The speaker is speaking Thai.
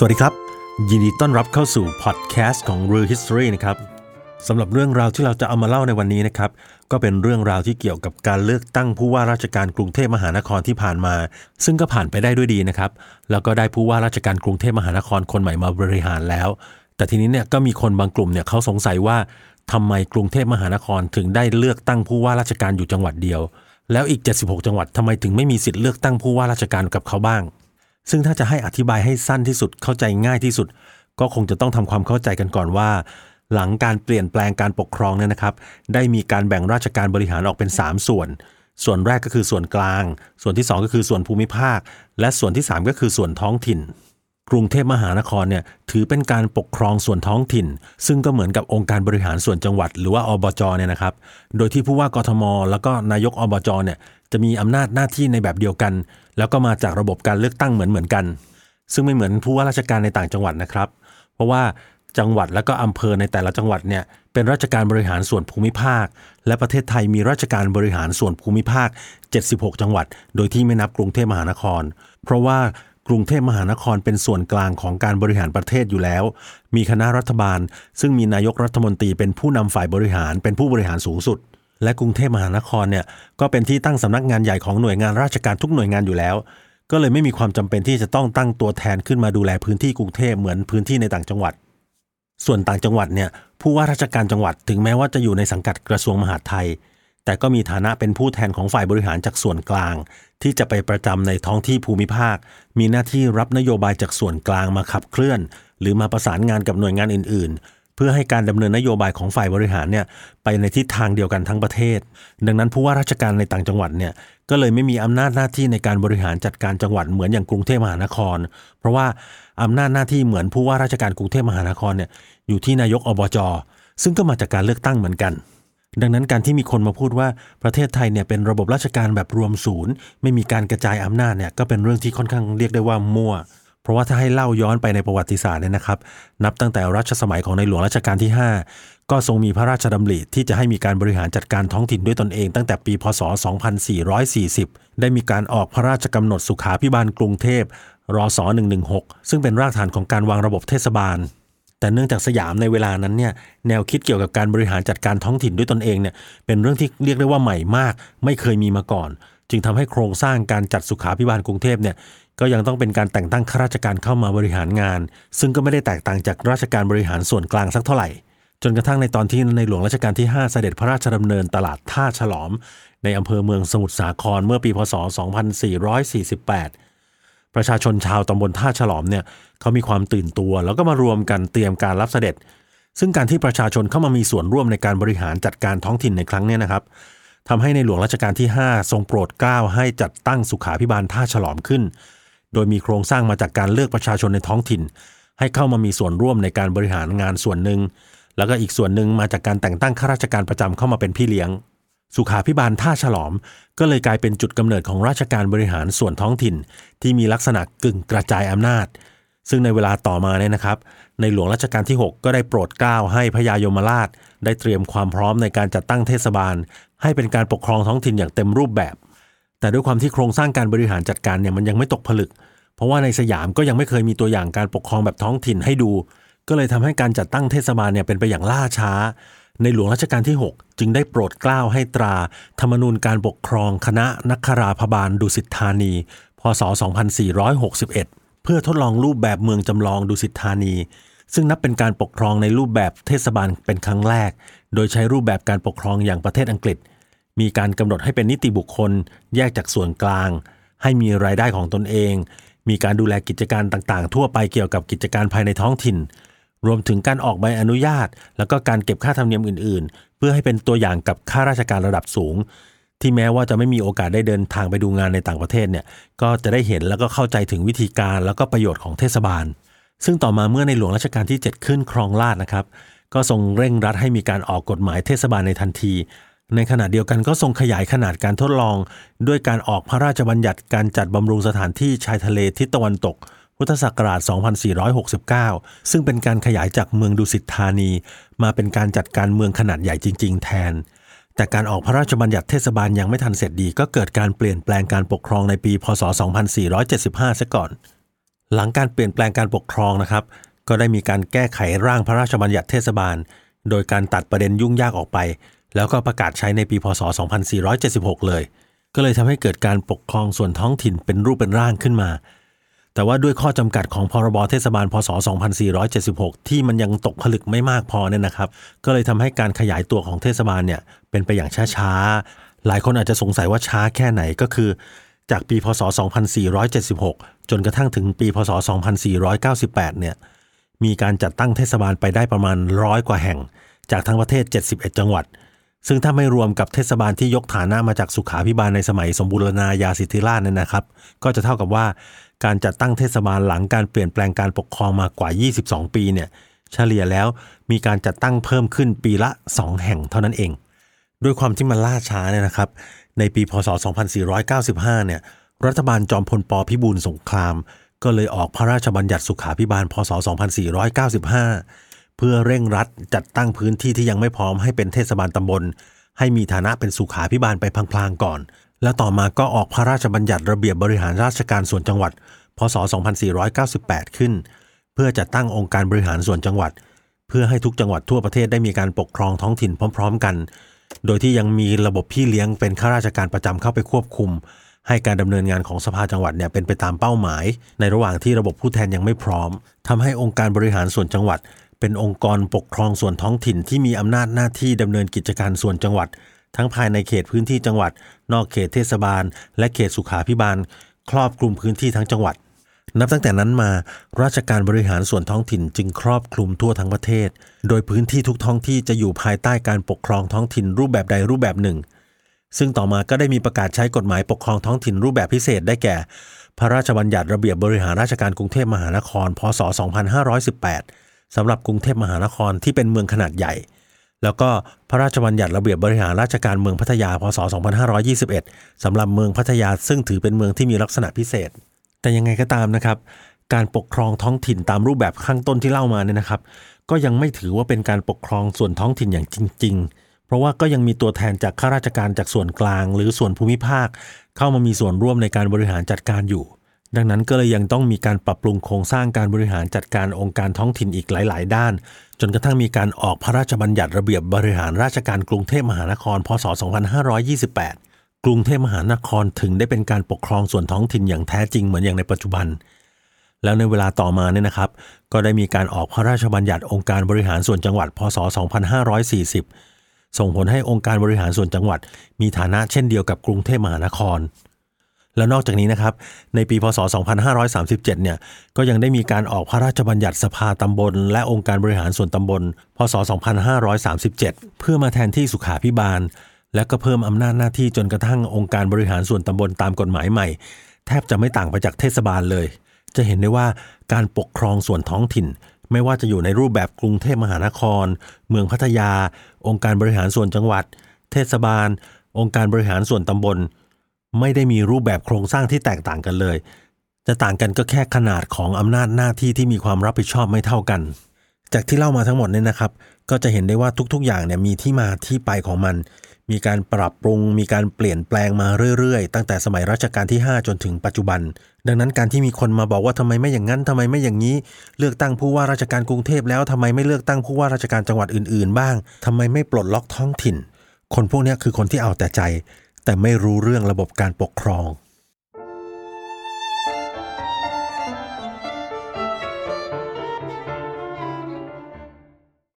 สวัสดีครับ ยินดีต้อนรับเข้าสู่พอดแคสต์ของ Real History นะครับสำหรับเรื่องราวที่เราจะเอามาเล่าในวันนี้นะครับ ก็เป็นเรื่องราวที่เกี่ยวกับการเลือกตั้งผู้ว่าราชการกรุงเทพมหานครที่ผ่านมา ซึ่งก็ผ่านไปได้ด้วยดีนะครับ แล้วก็ได้ผู้ว่าราชการกรุงเทพมหานครคนใหม่มาบริหารแล้ว แต่ทีนี้เนี่ยก็มีคนบางกลุ่มเนี่ยเขาสงสัยว่าทำไมกรุงเทพมหานครถึงได้เลือกตั้งผู้ว่าราชการอยู่จังหวัดเดียว แล้วอีก 76 จังหวัดทำไมถึงไม่มีสิทธิ์เลือกตั้งผู้ว่าราชการกับเขาบ้าง ซึ่งถ้าจะให้อธิบายให้สั้นที่สุดเข้าใจง่ายที่สุด ก็คงจะต้องทำความเข้าใจกันก่อนว่า หลังการเปลี่ยนแปลงการปกครองเนี่ยนะครับ ได้มีการแบ่งราชการบริหารออกเป็น 3 ส่วน ส่วนแรกก็คือส่วนกลาง ส่วนที่ 2 ก็คือส่วนภูมิภาค และส่วนที่ 3 ก็คือส่วนท้องถิ่น กรุงเทพมหานครเนี่ยถือเป็นการปกครองส่วนท้องถิ่น ซึ่งก็เหมือนกับองค์การบริหารส่วนจังหวัด หรือว่าอบจเนี่ยนะครับ โดยที่ผู้ว่ากทม แล้วก็นายกอบจเนี่ย จะมีอำนาจหน้าที่ในแบบเดียวกัน แล้วก็มาจากระบบการเลือกตั้งเหมือนเหมือนกัน ซึ่งไม่เหมือนผู้ว่าราชการในต่างจังหวัดนะครับ เพราะว่าจังหวัดและก็อำเภอในแต่ละจังหวัดเนี่ยเป็นราชการบริหารส่วนภูมิภาค และประเทศไทยมีราชการบริหารส่วนภูมิภาค 76 จังหวัด โดยที่ไม่นับกรุงเทพมหานคร เพราะว่ากรุงเทพมหานครเป็นส่วนกลางของการบริหารประเทศอยู่แล้ว มีคณะรัฐบาล ซึ่งมีนายกรัฐมนตรีเป็นผู้นำฝ่ายบริหารเป็นผู้บริหารสูงสุด และกรุงเทพมหานครเนี่ยก็เป็นที่ตั้งสำนักงานใหญ่ของหน่วยงานราชการทุกหน่วยงานอยู่แล้ว ก็เลยไม่มีความจำเป็นที่จะต้องตั้งตัวแทนขึ้นมาดูแลพื้นที่กรุงเทพเหมือนพื้นที่ในต่างจังหวัด ส่วนต่างจังหวัดเนี่ยผู้ว่าราชการจังหวัดถึงแม้ว่าจะอยู่ในสังกัดกระทรวงมหาดไทย แต่ก็มีฐานะเป็นผู้แทนของฝ่ายบริหารจากส่วนกลาง ที่จะไปประจำในท้องที่ภูมิภาค มีหน้าที่รับนโยบายจากส่วนกลางมาขับเคลื่อน หรือมาประสานงานกับหน่วยงานอื่นๆ เพื่อให้การดำเนินนโยบายของฝ่ายบริหารเนี่ยไปในทิศทางเดียวกันทั้งประเทศ ดังนั้นผู้ว่าราชการในต่างจังหวัดเนี่ยก็เลยไม่มีอำนาจหน้าที่ในการบริหารจัดการจังหวัดเหมือนอย่างกรุงเทพมหานคร เพราะว่าอำนาจหน้าที่เหมือนผู้ว่าราชการกรุงเทพมหานครเนี่ยอยู่ที่นายกอบจซึ่งก็มาจากการเลือกตั้งเหมือนกัน ดังนั้นการที่มีคนมาพูดว่าประเทศไทยเนี่ยเป็นระบบราชการแบบรวมศูนย์ ไม่มีการกระจายอำนาจเนี่ยก็เป็นเรื่องที่ค่อนข้างเรียกได้ว่ามั่ว ราะว่าถ้าให้เล่าย้อนไปในประวัติศาสตร์เนี่ยนะครับ นับตั้งแต่รัชสมัยของในหลวงรัชกาลที่ 5 ก็ทรงมีพระราชดำริที่จะให้มีการบริหารจัดการท้องถิ่นด้วยตนเองตั้งแต่ปีพศ 2440 ได้มีการออกพระราชกำหนดสุขาพิบาลกรุงเทพรศ116 ซึ่งเป็นรากฐานของการวางระบบเทศบาล แต่เนื่องจากสยามในเวลานั้นเนี่ยแนวคิดเกี่ยวกับการบริหารจัดการท้องถิ่นด้วยตนเองเนี่ยเป็นเรื่องที่เรียกได้ว่าใหม่มาก ไม่เคยมีมาก่อน จึงทำให้โครงสร้างการจัดสุขาพิบาลกรุงเทพเนี่ย ก็ยังต้องเป็นการแต่งตั้งข้าราชการเข้ามาบริหารงาน ซึ่งก็ไม่ได้แตกต่างจากราชการบริหารส่วนกลางสักเท่าไหร่ จนกระทั่งในตอนที่ในหลวงรัชกาลที่ 5 เสด็จพระราชดำเนินตลาดท่าฉลอม ในอำเภอเมืองสมุทรสาครเมื่อปีพศ 2448 ประชาชนชาวตำบลท่าฉลอมเนี่ยเขามีความตื่นตัว แล้วก็มารวมกันเตรียมการรับเสด็จ ซึ่งการที่ประชาชนเข้ามามีส่วนร่วมในการบริหารจัดการท้องถิ่นในครั้งนี้นะครับทำให้ในหลวงรัชกาลที่ 5 ทรงโปรดเกล้าให้จัดตั้งสุขาพิบาลท่าฉลอมขึ้น โดยมีโครงสร้างมาจากการเลือกประชาชนในท้องถิ่น ให้เข้ามามีส่วนร่วมในการบริหารงานส่วนหนึ่ง แล้วก็อีกส่วนหนึ่งมาจากการแต่งตั้งข้าราชการประจำเข้ามาเป็นพี่เลี้ยง สุขาพิบาลท่าฉลอม ก็เลยกลายเป็นจุดกำเนิดของราชการบริหารส่วนท้องถิ่น ที่มีลักษณะกึ่งกระจายอำนาจ ซึ่งในเวลาต่อมาเนี่ยนะครับ ในหลวงรัชกาลที่ 6 ก็ได้โปรดเกล้าให้พระยายมราช ได้เตรียมความพร้อมในการจัดตั้งเทศบาล ให้เป็นการปกครองท้องถิ่นอย่างเต็มรูปแบบ แต่ด้วยความที่โครงสร้างการบริหารจัดการเนี่ยมันยังไม่ตกผลึก เพราะว่าในสยามก็ยังไม่เคยมีตัวอย่างการปกครองแบบท้องถิ่นให้ดู ก็เลยทำให้การจัดตั้งเทศบาลเนี่ยเป็นไปอย่างล่าช้า ในหลวงรัชกาลที่ 6 จึงได้โปรดเกล้าให้ตรา ธรรมนูญการปกครองคณะนักคราพบาลดุสิตธานี พศ 2461 เพื่อทดลองรูปแบบเมืองจำลองดุสิตธานี ซึ่งนับเป็นการปกครองในรูปแบบเทศบาลเป็นครั้งแรก โดยใช้รูปแบบการปกครองอย่างประเทศอังกฤษ มีการกำหนดให้เป็นนิติบุคคล แยกจากส่วนกลาง ให้มีรายได้ของตนเอง มีการดูแลกิจการต่างๆ ทั่วไปเกี่ยวกับกิจการภายในท้องถิ่น รวมถึงการออกใบอนุญาต แล้วก็การเก็บค่าธรรมเนียมอื่น ๆ เพื่อให้เป็นตัวอย่างกับข้าราชการระดับสูง ที่แม้ว่าจะไม่มีโอกาสได้เดินทางไปดูงานในต่างประเทศเนี่ยก็จะได้เห็นแล้วก็เข้าใจถึงวิธีการแล้วก็ประโยชน์ของเทศบาล ซึ่งต่อมาเมื่อในหลวงรัชกาลที่ 7 ขึ้นครองราชย์นะครับก็ทรงเร่งรัดให้มีการออกกฎหมายเทศบาลในทันที ในขณะเดียวกันก็ทรงขยายขนาดการทดลอง ด้วยการออกพระราชบัญญัติการจัดบำรุงสถานที่ชายทะเลทิศตะวันตก พุทธศักราช 2469 ซึ่งเป็นการขยายจากเมืองดุสิตธานี มาเป็นการจัดการเมืองขนาดใหญ่จริง ๆ แทน แต่การออกพระราชบัญญัติเทศบาลยังไม่ทันเสร็จดี ก็เกิดการเปลี่ยนแปลงการปกครองในปี พศ 2475 ซะก่อน หลังการเปลี่ยนแปลงการปกครองนะครับ ก็ได้มีการแก้ไขร่างพระราชบัญญัติเทศบาล โดยการตัดประเด็นยุ่งยากออกไป แล้วก็ประกาศใช้ในปีพศ 2476 เลย ก็เลยทำให้เกิดการปกครองส่วนท้องถิ่นเป็นรูปเป็นร่างขึ้นมา แต่ว่าด้วยข้อจำกัดของพรบเทศบาลพศ 2476 ที่มันยังตกผลึกไม่มากพอเนี่ยนะครับ ก็เลยทำให้การขยายตัวของเทศบาลเนี่ยเป็นไปอย่างช้าๆ หลายคนอาจจะสงสัยว่าช้าแค่ไหนก็คือ จากปีพศ 2476 จนกระทั่งถึงปีพศ 2498 เนี่ยมีการจัดตั้งเทศบาลไปได้ประมาณร้อยกว่าแห่ง จากทั้งประเทศ 71 จังหวัด ซึ่งถ้าไม่รวมกับเทศบาลที่ยกฐานะมาจากสุขาพิบาลในสมัยสมบูรณาญาสิทธิราชเนี่ยนะครับ ก็จะเท่ากับว่าการจัดตั้งเทศบาลหลังการเปลี่ยนแปลงการปกครองมากว่า 22 ปีเนี่ยเฉลี่ยแล้วมีการจัดตั้งเพิ่มขึ้นปีละ 2 แห่งเท่านั้นเอง ด้วยความที่มันล่าช้าเนี่ยนะครับ ในปีพศ 2495 เนี่ยรัฐบาลจอมพลปพิบูลสงคราม ก็เลยออกพระราชบัญญัติสุขาพิบาลพศ 2495 เพื่อเร่งรัดจัดตั้งพื้นที่ที่ยังไม่พร้อมให้เป็นเทศบาลตำบล ให้มีฐานะเป็นสุขาพิบาลไปพลางๆก่อน แล้วต่อมาก็ออกพระราชบัญญัติระเบียบบริหารราชการส่วนจังหวัด พศ 2498 ขึ้น เพื่อจัดตั้งองค์การบริหารส่วนจังหวัด เพื่อให้ทุกจังหวัดทั่วประเทศได้มีการปกครองท้องถิ่นพร้อม ๆ กัน โดยที่ยังมีระบบพี่เลี้ยงเป็นข้าราชการประจำเข้าไปควบคุม ให้การดำเนินงานของสภาจังหวัดเนี่ยเป็นไปตามเป้าหมาย ในระหว่างที่ระบบผู้แทนยังไม่พร้อมทำให้องค์การบริหารส่วนจังหวัด เป็นองค์กรปกครองส่วนท้องถิ่นที่มีอำนาจหน้าที่ดำเนินกิจการส่วนจังหวัด ทั้งภายในเขตพื้นที่จังหวัด นอกเขตเทศบาล และเขตสุขาพิบาล ครอบคลุมพื้นที่ทั้งจังหวัด นับตั้งแต่นั้นมา ราชการบริหารส่วนท้องถิ่นจึงครอบคลุมทั่วทั้งประเทศ โดยพื้นที่ทุกท้องที่จะอยู่ภายใต้การปกครองท้องถิ่นรูปแบบใดรูปแบบหนึ่ง ซึ่งต่อมาก็ได้มีประกาศใช้กฎหมายปกครองท้องถิ่นรูปแบบพิเศษได้แก่ พระราชบัญญัติระเบียบ บริหารราชการกรุงเทพมหานคร พศ 2518 สำหรับกรุงเทพมหานครที่เป็นเมืองขนาดใหญ่ แล้วก็พระราชบัญญัติระเบียบบริหารราชการเมืองพัทยาพศ 2521 สำหรับเมืองพัทยาซึ่งถือเป็นเมืองที่มีลักษณะพิเศษ แต่ยังไงก็ตามนะครับ การปกครองท้องถิ่นตามรูปแบบข้างต้นที่เล่ามาเนี่ยนะครับ ก็ยังไม่ถือว่าเป็นการปกครองส่วนท้องถิ่นอย่างจริง ๆ เพราะว่าก็ยังมีตัวแทนจากข้าราชการจากส่วนกลาง หรือส่วนภูมิภาค เข้ามามีส่วนร่วมในการบริหารจัดการอยู่ ดังนั้นก็เลยยังต้องมีการปรับปรุงโครงสร้างการบริหารจัดการองค์การท้องถิ่นอีกหลาย ๆ ด้าน จนกระทั่งมีการออกพระราชบัญญัติระเบียบบริหารราชการกรุงเทพมหานคร พศ 2528 กรุงเทพมหานครถึงได้เป็นการปกครองส่วนท้องถิ่นอย่างแท้จริงเหมือนอย่างในปัจจุบัน แล้วในเวลาต่อมาเนี่ยนะครับ ก็ได้มีการออกพระราชบัญญัติองค์การบริหารส่วนจังหวัด พศ 2540 ส่งผลให้องค์การบริหารส่วนจังหวัด มีฐานะเช่นเดียวกับกรุงเทพมหานคร แล้วนอกจากนี้นะครับ ในปีพศ 2537 เนี่ย ก็ยังได้มีการออกพระราชบัญญัติสภาตำบล และองค์การบริหารส่วนตำบล พศ 2537 เพื่อมาแทนที่สุขาพิบาล และก็เพิ่มอำนาจหน้าที่จนกระทั่งองค์การบริหารส่วนตำบลตามกฎหมายใหม่ แทบจะไม่ต่างไปจากเทศบาลเลย จะเห็นได้ว่าการปกครองส่วนท้องถิ่นไม่ว่าจะอยู่ในรูปแบบกรุงเทพมหานคร เมืองพัทยา องค์การบริหารส่วนจังหวัด เทศบาล องค์การบริหารส่วนตำบล ไม่ได้มีรูปแบบโครงสร้างที่แตกต่างกันเลย จะต่างกันก็แค่ขนาดของอำนาจหน้าที่ที่มีความรับผิดชอบไม่เท่ากัน จากที่เล่ามาทั้งหมดเนี่ยนะครับ ก็จะเห็นได้ว่าทุกๆ อย่างเนี่ยมีที่มาที่ไปของมัน มีการปรับปรุง มีการเปลี่ยนแปลงมาเรื่อยๆ ตั้งแต่สมัยรัชกาลที่ 5 จนถึงปัจจุบัน ดังนั้นการที่มีคนมาบอกว่าทำไมไม่อย่างนั้นทำไมไม่อย่างนี้ เลือกตั้งผู้ว่าราชการกรุงเทพแล้วทำไมไม่เลือกตั้งผู้ว่าราชการจังหวัดอื่นๆ บ้างทำไมไม่ปลดล็อกท้องถิ่น คนพวกนี้คือคนที่เอาแต่ใจ แต่ไม่รู้เรื่องระบบการปกครอง